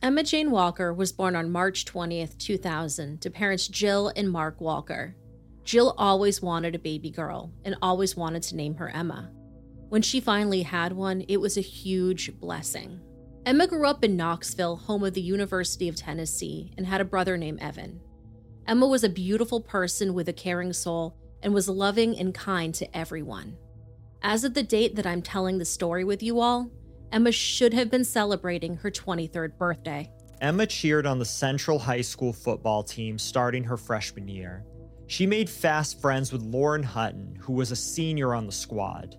Emma Jane Walker was born on March 20th, 2000, to parents Jill and Mark Walker. Jill always wanted a baby girl and always wanted to name her Emma. When she finally had one, it was a huge blessing. Emma grew up in Knoxville, home of the University of Tennessee, and had a brother named Evan. Emma was a beautiful person with a caring soul and was loving and kind to everyone. As of the date that I'm telling the story with you all, Emma should have been celebrating her 23rd birthday. Emma cheered on the Central High School football team starting her freshman year. She made fast friends with Lauren Hutton, who was a senior on the squad.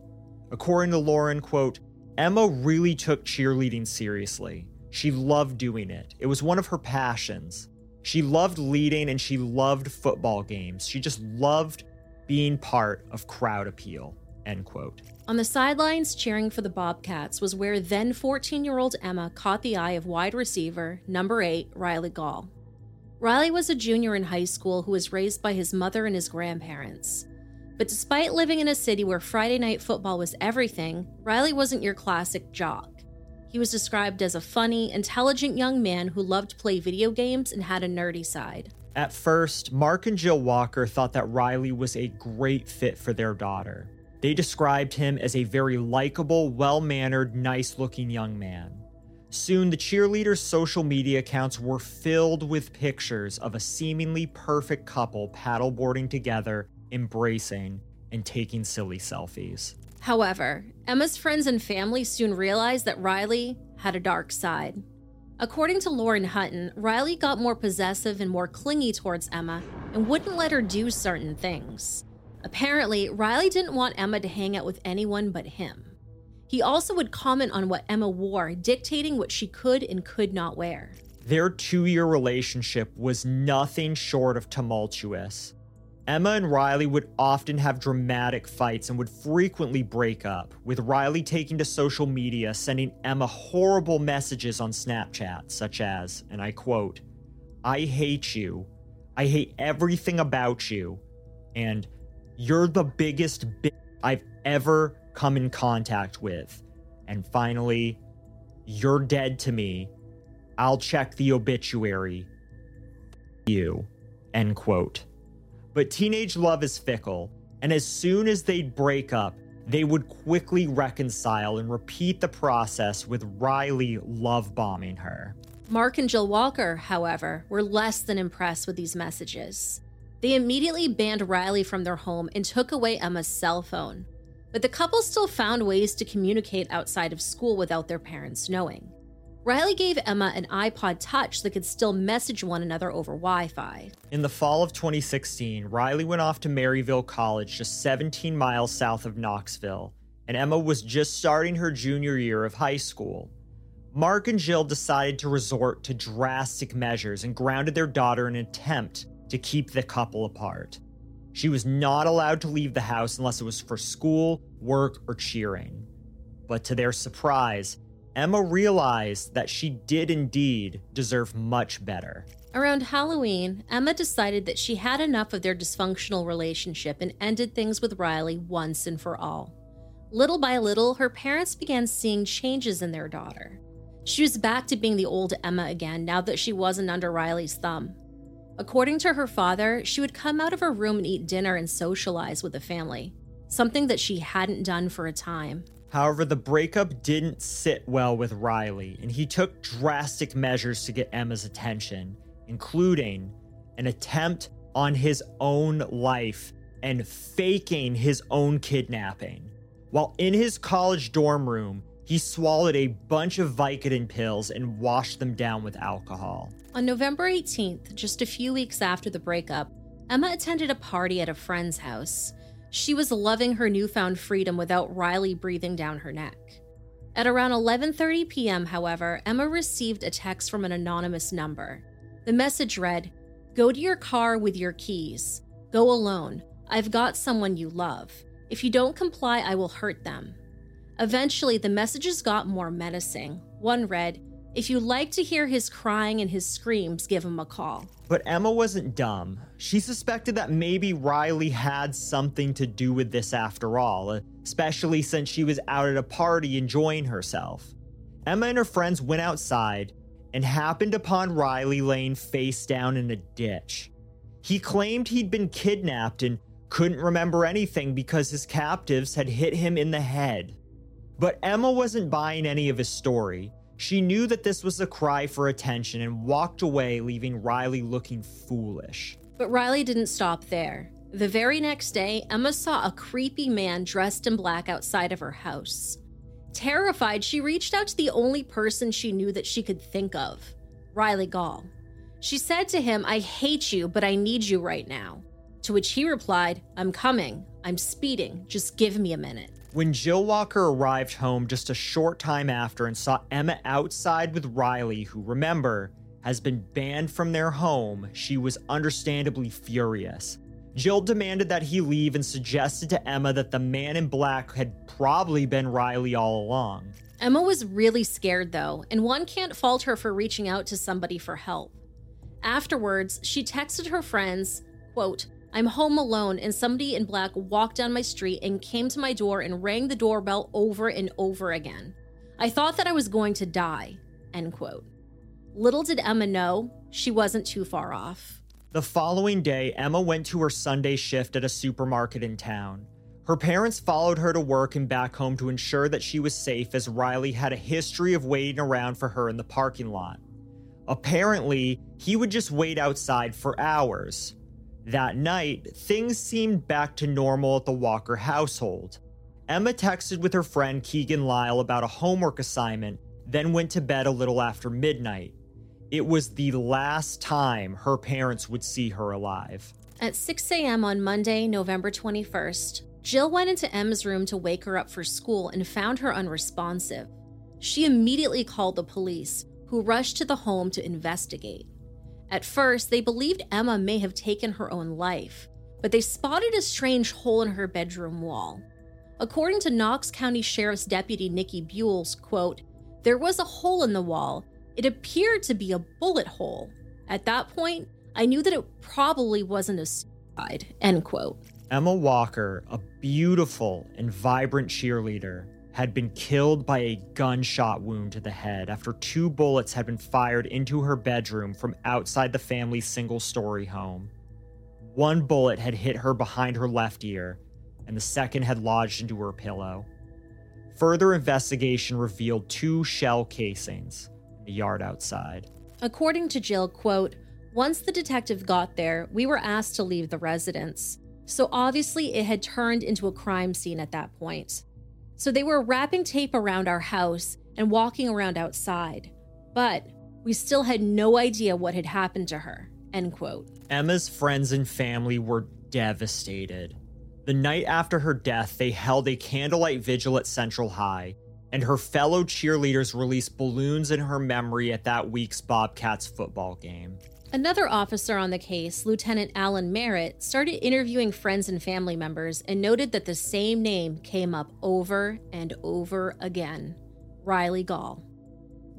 According to Lauren, quote, Emma really took cheerleading seriously. She loved doing it. It was one of her passions. She loved leading and she loved football games. She just loved being part of crowd appeal. End quote. On the sidelines cheering for the Bobcats was where then 14 year old Emma caught the eye of wide receiver, number 8, Riley Gaul. Riley was a junior in high school who was raised by his mother and his grandparents. But despite living in a city where Friday night football was everything, Riley wasn't your classic jock. He was described as a funny, intelligent young man who loved to play video games and had a nerdy side. At first, Mark and Jill Walker thought that Riley was a great fit for their daughter. They described him as a very likable, well mannered, nice looking young man. Soon, the cheerleaders' social media accounts were filled with pictures of a seemingly perfect couple paddleboarding together, embracing, and taking silly selfies. However, Emma's friends and family soon realized that Riley had a dark side. According to Lauren Hutton, Riley got more possessive and more clingy towards Emma and wouldn't let her do certain things. Apparently, Riley didn't want Emma to hang out with anyone but him. He also would comment on what Emma wore, dictating what she could and could not wear. Their two year relationship was nothing short of tumultuous. Emma and Riley would often have dramatic fights and would frequently break up, with Riley taking to social media, sending Emma horrible messages on Snapchat, such as, and I quote, I hate you. I hate everything about you. And you're the biggest bitch I've ever come in contact with. And finally, you're dead to me. I'll check the obituary. You. End quote. But teenage love is fickle, and as soon as they'd break up, they would quickly reconcile and repeat the process with Riley love bombing her. Mark and Jill Walker, however, were less than impressed with these messages. They immediately banned Riley from their home and took away Emma's cell phone. But the couple still found ways to communicate outside of school without their parents knowing. Riley gave Emma an iPod Touch that could still message one another over Wi Fi. In the fall of 2016, Riley went off to Maryville College, just 17 miles south of Knoxville, and Emma was just starting her junior year of high school. Mark and Jill decided to resort to drastic measures and grounded their daughter in an attempt to keep the couple apart. She was not allowed to leave the house unless it was for school, work, or cheering. But to their surprise, Emma realized that she did indeed deserve much better. Around Halloween, Emma decided that she had enough of their dysfunctional relationship and ended things with Riley once and for all. Little by little, her parents began seeing changes in their daughter. She was back to being the old Emma again now that she wasn't under Riley's thumb. According to her father, she would come out of her room and eat dinner and socialize with the family, something that she hadn't done for a time. However, the breakup didn't sit well with Riley, and he took drastic measures to get Emma's attention, including an attempt on his own life and faking his own kidnapping. While in his college dorm room, he swallowed a bunch of Vicodin pills and washed them down with alcohol. On November 18th, just a few weeks after the breakup, Emma attended a party at a friend's house. She was loving her newfound freedom without Riley breathing down her neck. At around 11:30 p.m., however, Emma received a text from an anonymous number. The message read, "Go to your car with your keys. Go alone. I've got someone you love. If you don't comply, I will hurt them. Eventually, the messages got more menacing. One read, If you like to hear his crying and his screams, give him a call. But Emma wasn't dumb. She suspected that maybe Riley had something to do with this after all, especially since she was out at a party enjoying herself. Emma and her friends went outside, and happened upon Riley laying face down in a ditch. He claimed he'd been kidnapped and couldn't remember anything because his captives had hit him in the head. But Emma wasn't buying any of his story. She knew that this was a cry for attention and walked away, leaving Riley looking foolish. But Riley didn't stop there. The very next day, Emma saw a creepy man dressed in black outside of her house. Terrified, she reached out to the only person she knew that she could think of Riley Gaul. She said to him, I hate you, but I need you right now. To which he replied, I'm coming. I'm speeding. Just give me a minute. When Jill Walker arrived home just a short time after and saw Emma outside with Riley, who, remember, has been banned from their home, she was understandably furious. Jill demanded that he leave and suggested to Emma that the man in black had probably been Riley all along. Emma was really scared though, and one can't fault her for reaching out to somebody for help. Afterwards, she texted her friends, quote, I'm home alone and somebody in black walked down my street and came to my door and rang the doorbell over and over again. I thought that I was going to die. End quote. Little did Emma know, she wasn't too far off. The following day, Emma went to her Sunday shift at a supermarket in town. Her parents followed her to work and back home to ensure that she was safe as Riley had a history of waiting around for her in the parking lot. Apparently, he would just wait outside for hours. That night, things seemed back to normal at the Walker household. Emma texted with her friend Keegan Lyle about a homework assignment, then went to bed a little after midnight. It was the last time her parents would see her alive. At 6 a.m. on Monday, November 21st, Jill went into Emma's room to wake her up for school and found her unresponsive. She immediately called the police, who rushed to the home to investigate. At first, they believed Emma may have taken her own life, but they spotted a strange hole in her bedroom wall. According to Knox County Sheriff's Deputy Nikki Buells, quote, there was a hole in the wall. It appeared to be a bullet hole. At that point, I knew that it probably wasn't a suicide, end quote. Emma Walker, a beautiful and vibrant cheerleader, had been killed by a gunshot wound to the head after two bullets had been fired into her bedroom from outside the family's single story home. One bullet had hit her behind her left ear, and the second had lodged into her pillow. Further investigation revealed two shell casings in the yard outside. According to Jill, quote, once the detective got there, we were asked to leave the residence. So obviously it had turned into a crime scene at that point. So they were wrapping tape around our house and walking around outside. But we still had no idea what had happened to her. End quote. Emma's friends and family were devastated. The night after her death, they held a candlelight vigil at Central High, and her fellow cheerleaders released balloons in her memory at that week's Bobcats football game. Another officer on the case, Lieutenant Alan Merritt, started interviewing friends and family members and noted that the same name came up over and over again Riley Gaul.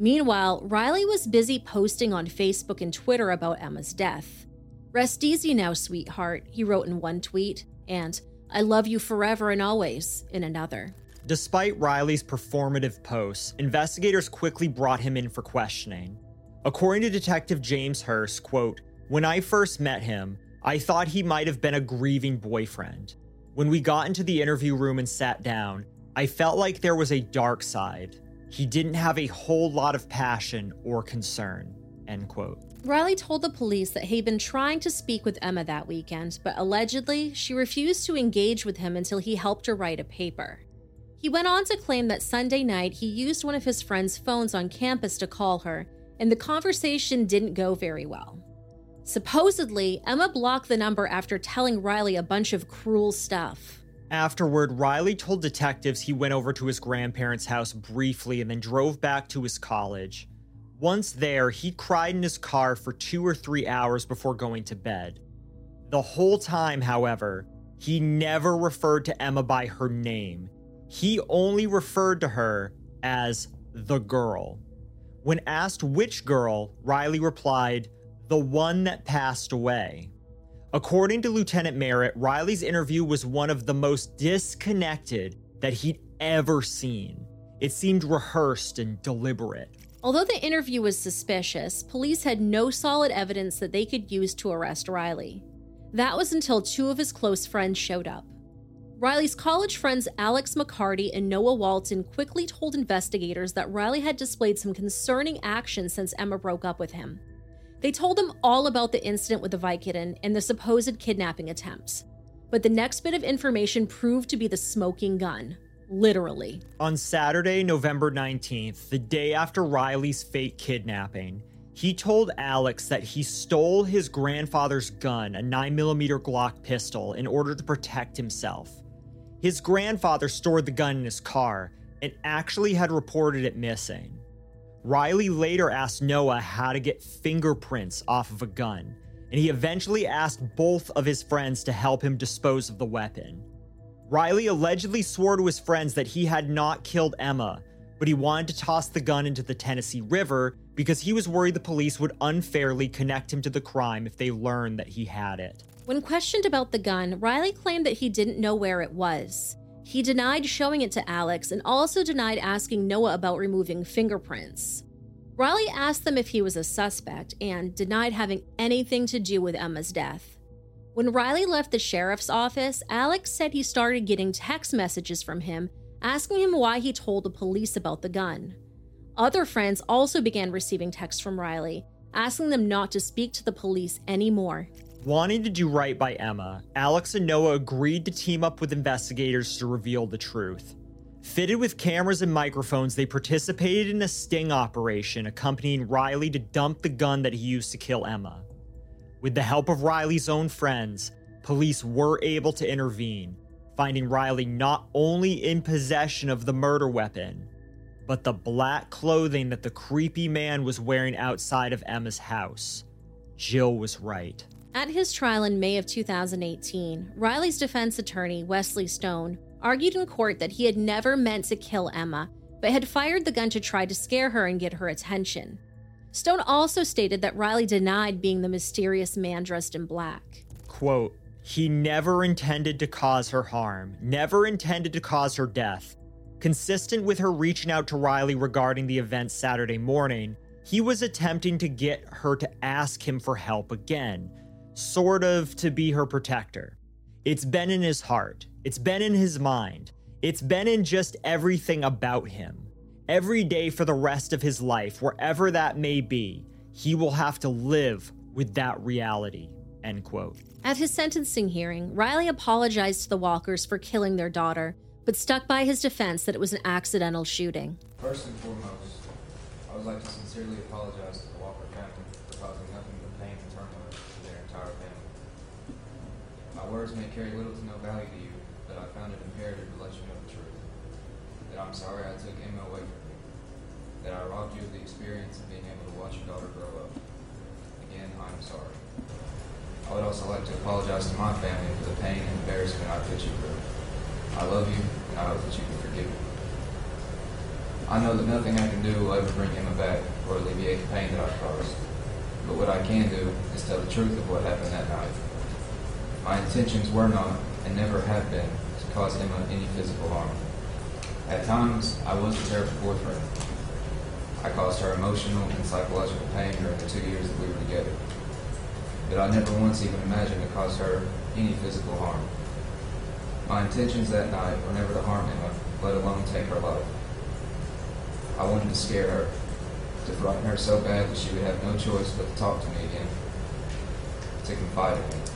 Meanwhile, Riley was busy posting on Facebook and Twitter about Emma's death. Rest easy now, sweetheart, he wrote in one tweet, and I love you forever and always in another. Despite Riley's performative posts, investigators quickly brought him in for questioning. According to Detective James Hurst, quote, When I first met him, I thought he might have been a grieving boyfriend. When we got into the interview room and sat down, I felt like there was a dark side. He didn't have a whole lot of passion or concern. End quote. Riley told the police that he'd been trying to speak with Emma that weekend, but allegedly, she refused to engage with him until he helped her write a paper. He went on to claim that Sunday night he used one of his friend's phones on campus to call her and the conversation didn't go very well. Supposedly, Emma blocked the number after telling Riley a bunch of cruel stuff. Afterward, Riley told detectives he went over to his grandparents' house briefly and then drove back to his college. Once there, he cried in his car for two or three hours before going to bed. The whole time, however, he never referred to Emma by her name. He only referred to her as the girl. When asked which girl, Riley replied, the one that passed away. According to Lieutenant Merritt, Riley's interview was one of the most disconnected that he'd ever seen. It seemed rehearsed and deliberate. Although the interview was suspicious, police had no solid evidence that they could use to arrest Riley. That was until two of his close friends showed up. Riley's college friends Alex McCarty and Noah Walton quickly told investigators that Riley had displayed some concerning actions since Emma broke up with him. They told them all about the incident with the Vicodin and the supposed kidnapping attempts. But the next bit of information proved to be the smoking gun, literally. On Saturday, November 19th, the day after Riley's fake kidnapping, he told Alex that he stole his grandfather's gun, a 9mm Glock pistol, in order to protect himself. His grandfather stored the gun in his car and actually had reported it missing. Riley later asked Noah how to get fingerprints off of a gun, and he eventually asked both of his friends to help him dispose of the weapon. Riley allegedly swore to his friends that he had not killed Emma, but he wanted to toss the gun into the Tennessee River because he was worried the police would unfairly connect him to the crime if they learned that he had it. When questioned about the gun, Riley claimed that he didn't know where it was. He denied showing it to Alex and also denied asking Noah about removing fingerprints. Riley asked them if he was a suspect and denied having anything to do with Emma's death. When Riley left the sheriff's office, Alex said he started getting text messages from him asking him why he told the police about the gun. Other friends also began receiving texts from Riley, asking them not to speak to the police anymore. Wanting to do right by Emma, Alex and Noah agreed to team up with investigators to reveal the truth. Fitted with cameras and microphones, they participated in a sting operation accompanying Riley to dump the gun that he used to kill Emma. With the help of Riley's own friends, police were able to intervene, finding Riley not only in possession of the murder weapon, but the black clothing that the creepy man was wearing outside of Emma's house. Jill was right. At his trial in May of 2018, Riley's defense attorney, Wesley Stone, argued in court that he had never meant to kill Emma, but had fired the gun to try to scare her and get her attention. Stone also stated that Riley denied being the mysterious man dressed in black. Quote, he never intended to cause her harm, never intended to cause her death. Consistent with her reaching out to Riley regarding the event Saturday morning, he was attempting to get her to ask him for help again, sort of to be her protector. It's been in his heart, it's been in his mind, it's been in just everything about him. Every day for the rest of his life, wherever that may be, he will have to live with that reality. End quote. At his sentencing hearing, Riley apologized to the Walkers for killing their daughter, but stuck by his defense that it was an accidental shooting. First and foremost, I would like to sincerely apologize to the Walker family for causing nothing but pain and turmoil to their entire family. My words may carry little to no value to you, but I found it imperative to let you know the truth. That I'm sorry I took Emma away from you. That I robbed you of the experience of being able to watch your daughter grow up. Again, I'm sorry. I would also like to apologize to my family for the pain and embarrassment I put you through. I love you, and I hope that you can forgive me. I know that nothing I can do will ever bring Emma back or alleviate the pain that I've caused. But what I can do is tell the truth of what happened that night. My intentions were not, and never have been, to cause Emma any physical harm. At times, I was a terrible boyfriend. I caused her emotional and psychological pain during the two years that we were together. But I never once even imagined to cause her any physical harm. My intentions that night were never to harm Emma, let alone take her life. I wanted to scare her, to frighten her so bad that she would have no choice but to talk to me again, to confide in me.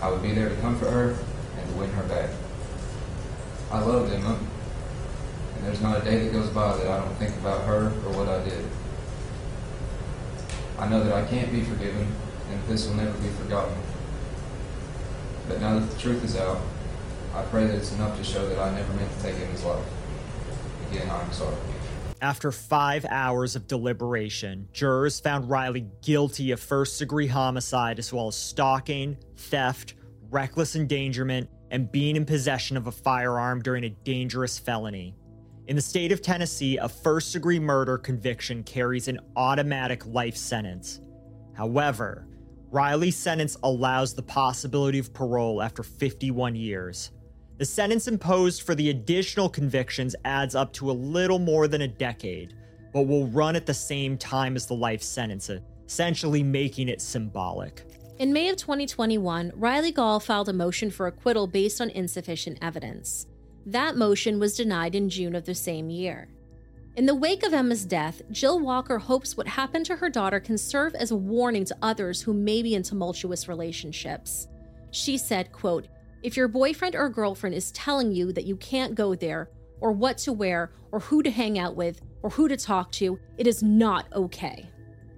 I would be there to comfort her and to win her back. I loved Emma, and there's not a day that goes by that I don't think about her or what I did. I know that I can't be forgiven, and this will never be forgotten. But now that the truth is out, I pray that it's enough to show that I never meant to take Emma's life. Again, I'm sorry. After five hours of deliberation, jurors found Riley guilty of first degree homicide as well as stalking, theft, reckless endangerment, and being in possession of a firearm during a dangerous felony. In the state of Tennessee, a first degree murder conviction carries an automatic life sentence. However, Riley's sentence allows the possibility of parole after 51 years. The sentence imposed for the additional convictions adds up to a little more than a decade, but will run at the same time as the life sentence, essentially making it symbolic. In May of 2021, Riley Gaul filed a motion for acquittal based on insufficient evidence. That motion was denied in June of the same year. In the wake of Emma's death, Jill Walker hopes what happened to her daughter can serve as a warning to others who may be in tumultuous relationships. She said, quote, if your boyfriend or girlfriend is telling you that you can't go there, or what to wear, or who to hang out with, or who to talk to, it is not okay.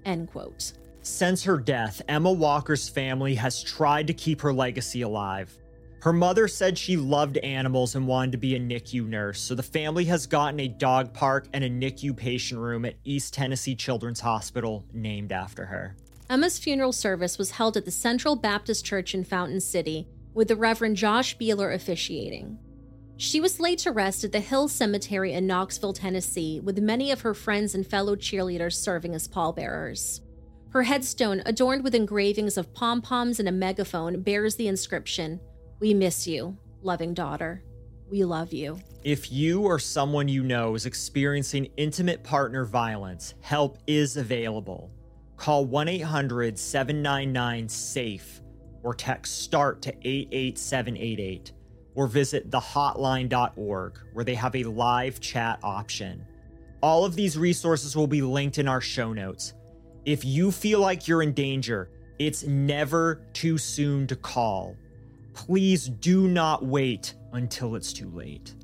End quote. Since her death, Emma Walker's family has tried to keep her legacy alive. Her mother said she loved animals and wanted to be a NICU nurse, so the family has gotten a dog park and a NICU patient room at East Tennessee Children's Hospital named after her. Emma's funeral service was held at the Central Baptist Church in Fountain City, with the Reverend Josh Beeler officiating. She was laid to rest at the Hill Cemetery in Knoxville, Tennessee, with many of her friends and fellow cheerleaders serving as pallbearers. Her headstone, adorned with engravings of pom poms and a megaphone, bears the inscription We miss you, loving daughter. We love you. If you or someone you know is experiencing intimate partner violence, help is available. Call 1 800 799 SAFE or text START to 88788 or visit thehotline.org where they have a live chat option. All of these resources will be linked in our show notes. If you feel like you're in danger, it's never too soon to call. Please do not wait until it's too late.